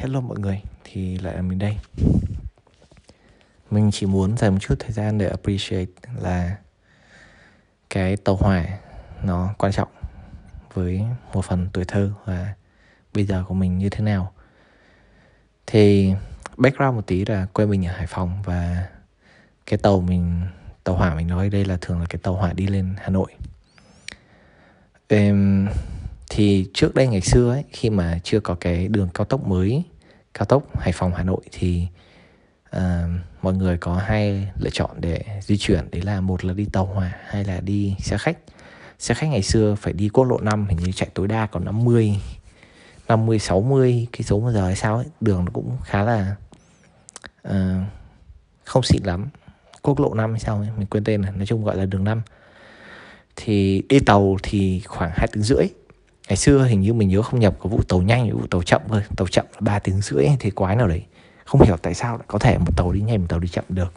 Hello mọi người, thì lại là mình đây. Mình chỉ muốn dành một chút thời gian để appreciate là Cái tàu hỏa nó quan trọng với một phần tuổi thơ và bây giờ của mình như thế nào. Thì background một tí là quê mình ở Hải Phòng và cái tàu mình tàu hỏa mình nói đây là thường là cái tàu hỏa đi lên Hà Nội. Um, thì trước đây ngày xưa ấy khi mà chưa có cái đường cao tốc mới cao tốc Hải Phòng Hà Nội thì uh, mọi người có hai lựa chọn để di chuyển. Đấy là một là đi tàu hỏa hay là đi xe khách. Xe khách ngày xưa phải đi quốc lộ 5 hình như chạy tối đa còn 50 50 60 cái số giờ hay sao ấy. Đường nó cũng khá là uh, không xịn lắm. Quốc lộ 5 hay sao ấy mình quên tên này nói chung gọi là đường 5 thì đi tàu thì khoảng hai tiếng rưỡi ngày xưa hình như mình nhớ không nhập có vụ tàu nhanh vụ tàu chậm thôi. Tàu chậm là ba tiếng rưỡi thì quái nào đấy. Không hiểu tại sao lại có thể một tàu đi nhanh một tàu đi chậm được.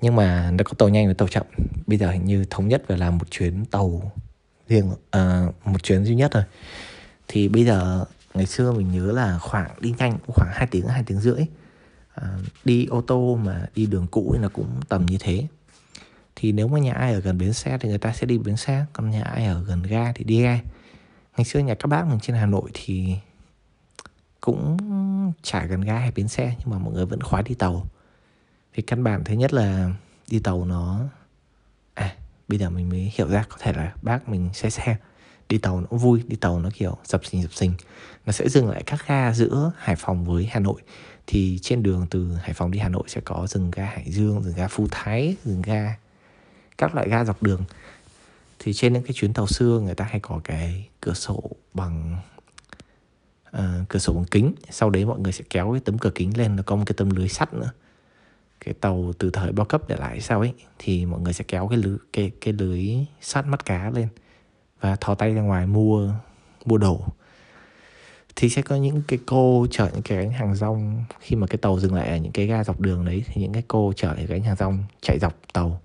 Nhưng mà nó có tàu nhanh và tàu chậm. Bây giờ hình như thống nhất về làm một chuyến tàu riêng à, một chuyến duy nhất thôi. Thì bây giờ ngày xưa mình nhớ là khoảng đi nhanh khoảng 2 tiếng hai tiếng rưỡi. À, đi ô tô mà đi đường cũ thì nó cũng tầm như thế thì nếu mà nhà ai ở gần bến xe thì người ta sẽ đi bến xe. Còn nhà ai ở gần ga thì đi ga. Ngày xưa nhà các bác mình trên hà nội thì cũng chả gần ga hay bến xe, nhưng mà mọi người vẫn khoái đi tàu. Vì căn bản thứ nhất là đi tàu nó à bây giờ mình mới hiểu ra có thể là bác mình xe xe, đi tàu nó cũng vui, đi tàu nó kiểu dập xình dập xình nó sẽ dừng lại các ga giữa hải phòng với hà nội. Thì trên đường từ hải phòng đi hà nội sẽ có dừng ga hải dương dừng ga phú thái dừng ga các loại ga dọc đường. Thì trên những cái chuyến tàu xưa người ta hay có cái cửa sổ bằng uh, cửa sổ bằng kính. Sau đấy mọi người sẽ kéo cái tấm cửa kính lên nó có một cái tấm lưới sắt nữa. Cái tàu từ thời bao cấp để lại sao ấy thì mọi người sẽ kéo cái lưới cái cái lưới sắt mắt cá lên và thò tay ra ngoài mua mua đồ. Thì sẽ có những cái cô chở những cái gánh hàng rong. Khi mà cái tàu dừng lại ở những cái ga dọc đường đấy thì những cái cô chở những gánh hàng rong chạy dọc tàu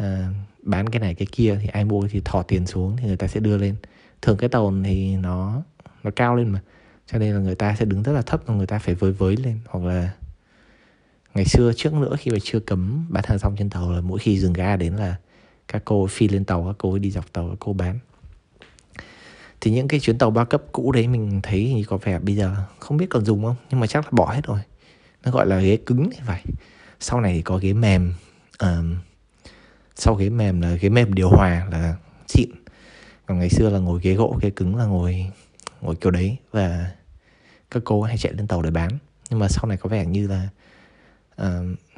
à, bán cái này cái kia thì ai mua thì thò tiền xuống thì người ta sẽ đưa lên. Thường cái tàu thì nó nó cao lên mà. Cho nên là người ta sẽ đứng rất là thấp và người ta phải với với lên. Hoặc là ngày xưa trước nữa khi mà chưa cấm bán hàng rong trên tàu là mỗi khi dừng ga đến là các cô phi lên tàu các cô đi dọc tàu các cô bán. Thì những cái chuyến tàu ba cấp cũ đấy mình thấy thì có vẻ bây giờ không biết còn dùng không? Nhưng mà chắc là bỏ hết rồi. Nó gọi là ghế cứng thì phải. Sau này thì có ghế mềm um, sau ghế mềm là ghế mềm điều hòa là xịn. Còn ngày xưa là ngồi ghế gỗ ghế cứng là ngồi ngồi kiểu đấy và các cô hay chạy lên tàu để bán. Nhưng mà sau này có vẻ như là uh,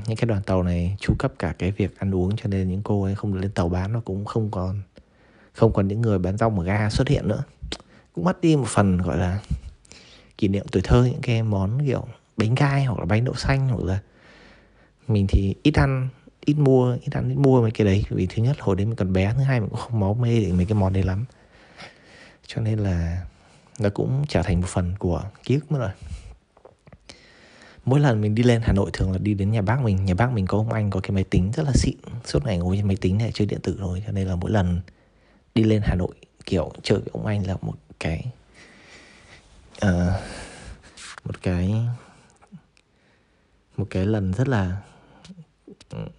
những cái đoàn tàu này chu cấp cả cái việc ăn uống cho nên những cô ấy không lên tàu bán nó cũng không còn không còn những người bán rong ở ga xuất hiện nữa. Cũng mất đi một phần gọi là kỷ niệm tuổi thơ những cái món kiểu bánh gai hoặc là bánh đậu xanh hoặc là mình thì ít ăn ít mua ít ăn ít mua mấy cái đấy. Vì thứ nhất hồi đấy mình còn bé thứ hai mình cũng không máu mê để mấy cái món đấy lắm. Cho nên là nó cũng trở thành một phần của ký ức mất rồi. Mỗi lần mình đi lên Hà Nội thường là đi đến nhà bác mình. Nhà bác mình có ông anh có cái máy tính rất là xịn. Suốt ngày ngồi trên máy tính này chơi điện tử rồi cho nên là mỗi lần đi lên Hà Nội kiểu chơi với ông anh là một cái uh, một cái một cái lần rất là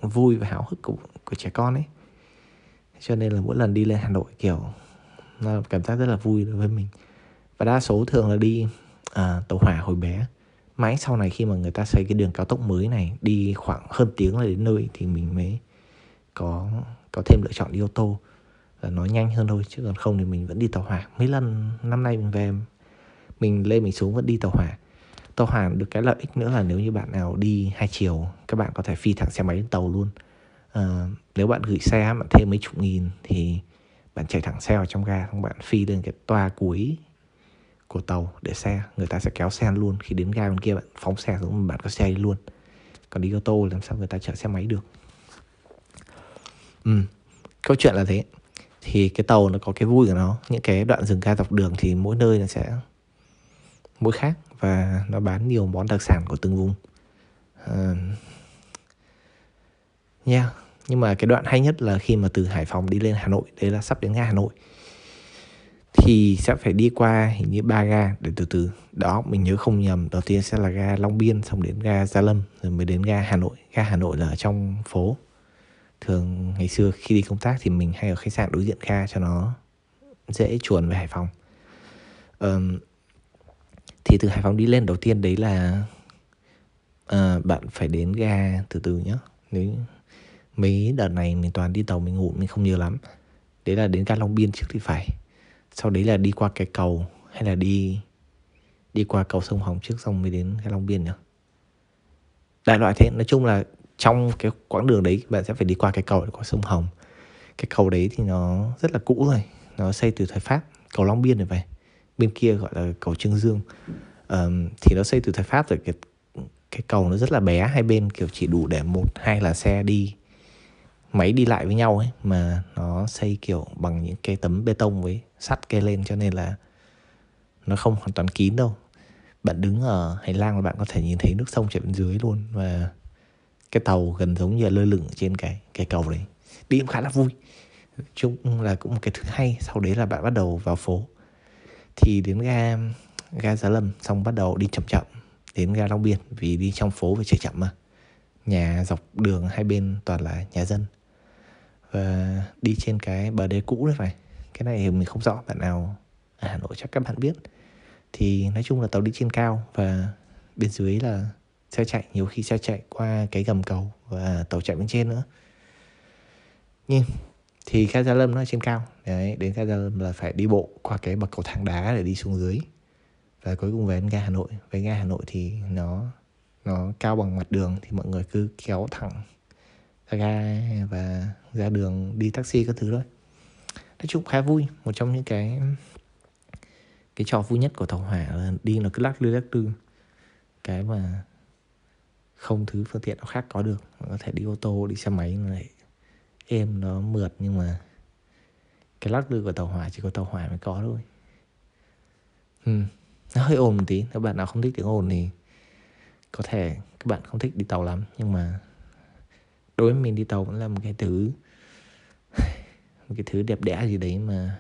vui và háo hức của, của trẻ con ấy. Cho nên là mỗi lần đi lên Hà Nội kiểu nó cảm giác rất là vui đối với mình. Và đa số thường là đi à, tàu hỏa hồi bé. Mãi sau này khi mà người ta xây cái đường cao tốc mới này đi khoảng hơn tiếng là đến nơi thì mình mới có có thêm lựa chọn đi ô tô. Là nó nhanh hơn thôi chứ còn không thì mình vẫn đi tàu hỏa. Mấy lần năm nay mình về mình lên mình xuống vẫn đi tàu hỏa tàu hỏa được cái lợi ích nữa là nếu như bạn nào đi hai chiều các bạn có thể phi thẳng xe máy lên tàu luôn. À, nếu bạn gửi xe bạn thêm mấy chục nghìn thì bạn chạy thẳng xe vào trong ga xong bạn phi lên cái toa cuối của tàu để xe người ta sẽ kéo xe luôn. Khi đến ga bên kia bạn phóng xe xuống bạn có xe đi luôn. Còn đi ô tô làm sao người ta chở xe máy được? Ừ câu chuyện là thế. Thì cái tàu nó có cái vui của nó những cái đoạn dừng ga dọc đường thì mỗi nơi nó sẽ mỗi khác và nó bán nhiều món đặc sản của từng vùng. Ờ, uh, yeah nhưng mà cái đoạn hay nhất là khi mà từ Hải Phòng đi lên Hà Nội đấy là sắp đến ga Hà Nội thì sẽ phải đi qua hình như ba ga để từ từ. Đó mình nhớ không nhầm đầu tiên sẽ là ga Long Biên xong đến ga Gia Lâm rồi mới đến ga Hà Nội. Ga Hà Nội là ở trong phố. Thường ngày xưa khi đi công tác thì mình hay ở khách sạn đối diện ga cho nó dễ chuồn về Hải Phòng. Um, thì từ Hải Phòng đi lên đầu tiên đấy là à, bạn phải đến ga từ từ nhé nếu mấy đợt này mình toàn đi tàu mình ngủ mình không nhớ lắm. Đấy là đến ga Long Biên trước thì phải. Sau đấy là đi qua cái cầu hay là đi đi qua cầu sông Hồng trước xong mới đến ga Long Biên nhá. Đại loại thế nói chung là trong cái quãng đường đấy bạn sẽ phải đi qua cái cầu để qua sông Hồng. Cái cầu đấy thì nó rất là cũ rồi nó xây từ thời Pháp cầu Long Biên rồi vậy bên kia gọi là cầu Trương Dương. Um, thì nó xây từ thời Pháp rồi cái cái cầu nó rất là bé hai bên kiểu chỉ đủ để một hai là xe đi máy đi lại với nhau ấy mà nó xây kiểu bằng những cái tấm bê tông với sắt kê lên cho nên là nó không hoàn toàn kín đâu. Bạn đứng ở hành lang là bạn có thể nhìn thấy nước sông chảy bên dưới luôn và cái tàu gần giống như lơ lửng trên cái cái cầu đấy. Đi cũng khá là vui. Chung là cũng một cái thứ hay sau đấy là bạn bắt đầu vào phố thì đến ga ga Giá Lâm, xong bắt đầu đi chậm chậm, đến ga Long Biên, vì đi trong phố phải chạy chậm mà. Nhà dọc đường hai bên toàn là nhà dân. Và đi trên cái bờ đê cũ đấy phải. Cái này mình không rõ, bạn nào ở Hà Nội chắc các bạn biết. Thì nói chung là tàu đi trên cao và bên dưới là xe chạy, nhiều khi xe chạy qua cái gầm cầu và tàu chạy bên trên nữa. Nhưng thì ga Gia Lâm nó trên cao. Đấy, đến ga Gia Lâm là phải đi bộ qua cái bậc cầu thang đá để đi xuống dưới. Và cuối cùng về đến ga Hà Nội. Về ga Hà Nội thì nó nó cao bằng mặt đường thì mọi người cứ kéo thẳng ra ga và ra đường đi taxi các thứ thôi. Nói chung khá vui. Một trong những cái cái trò vui nhất của tàu hỏa là đi nó cứ lắc lư lắc lư. Cái mà không thứ phương tiện nào khác có được. Nó có thể đi ô tô, đi xe máy này êm nó mượt nhưng mà cái lắc lư của tàu hỏa chỉ có tàu hỏa mới có thôi ừ. nó hơi ồn một tí, nếu bạn nào không thích tiếng ồn thì có thể các bạn không thích đi tàu lắm, nhưng mà đối với mình đi tàu vẫn là một cái thứ, một cái thứ đẹp đẽ gì đấy mà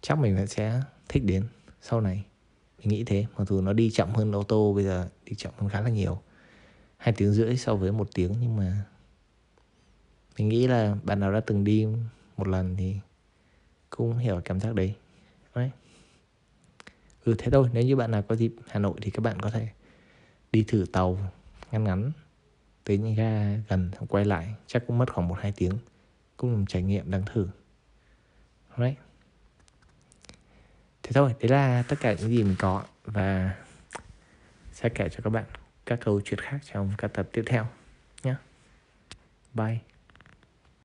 chắc mình sẽ thích đến sau này mình nghĩ thế, mặc dù nó đi chậm hơn ô tô bây giờ, đi chậm hơn khá là nhiều hai tiếng rưỡi so với một tiếng nhưng mà mình nghĩ là bạn nào đã từng đi một lần thì cũng hiểu cảm giác đấy. Đấy. Ừ thế thôi, nếu như bạn nào có dịp hà nội thì các bạn có thể đi thử tàu ngắn ngắn, tới những ga gần xong quay lại, chắc cũng mất khoảng một, hai tiếng, cũng là một trải nghiệm đáng thử. Đấy. Thế thôi, đấy là tất cả những gì mình có và sẽ kể cho các bạn các câu chuyện khác trong các tập tiếp theo nhé bye.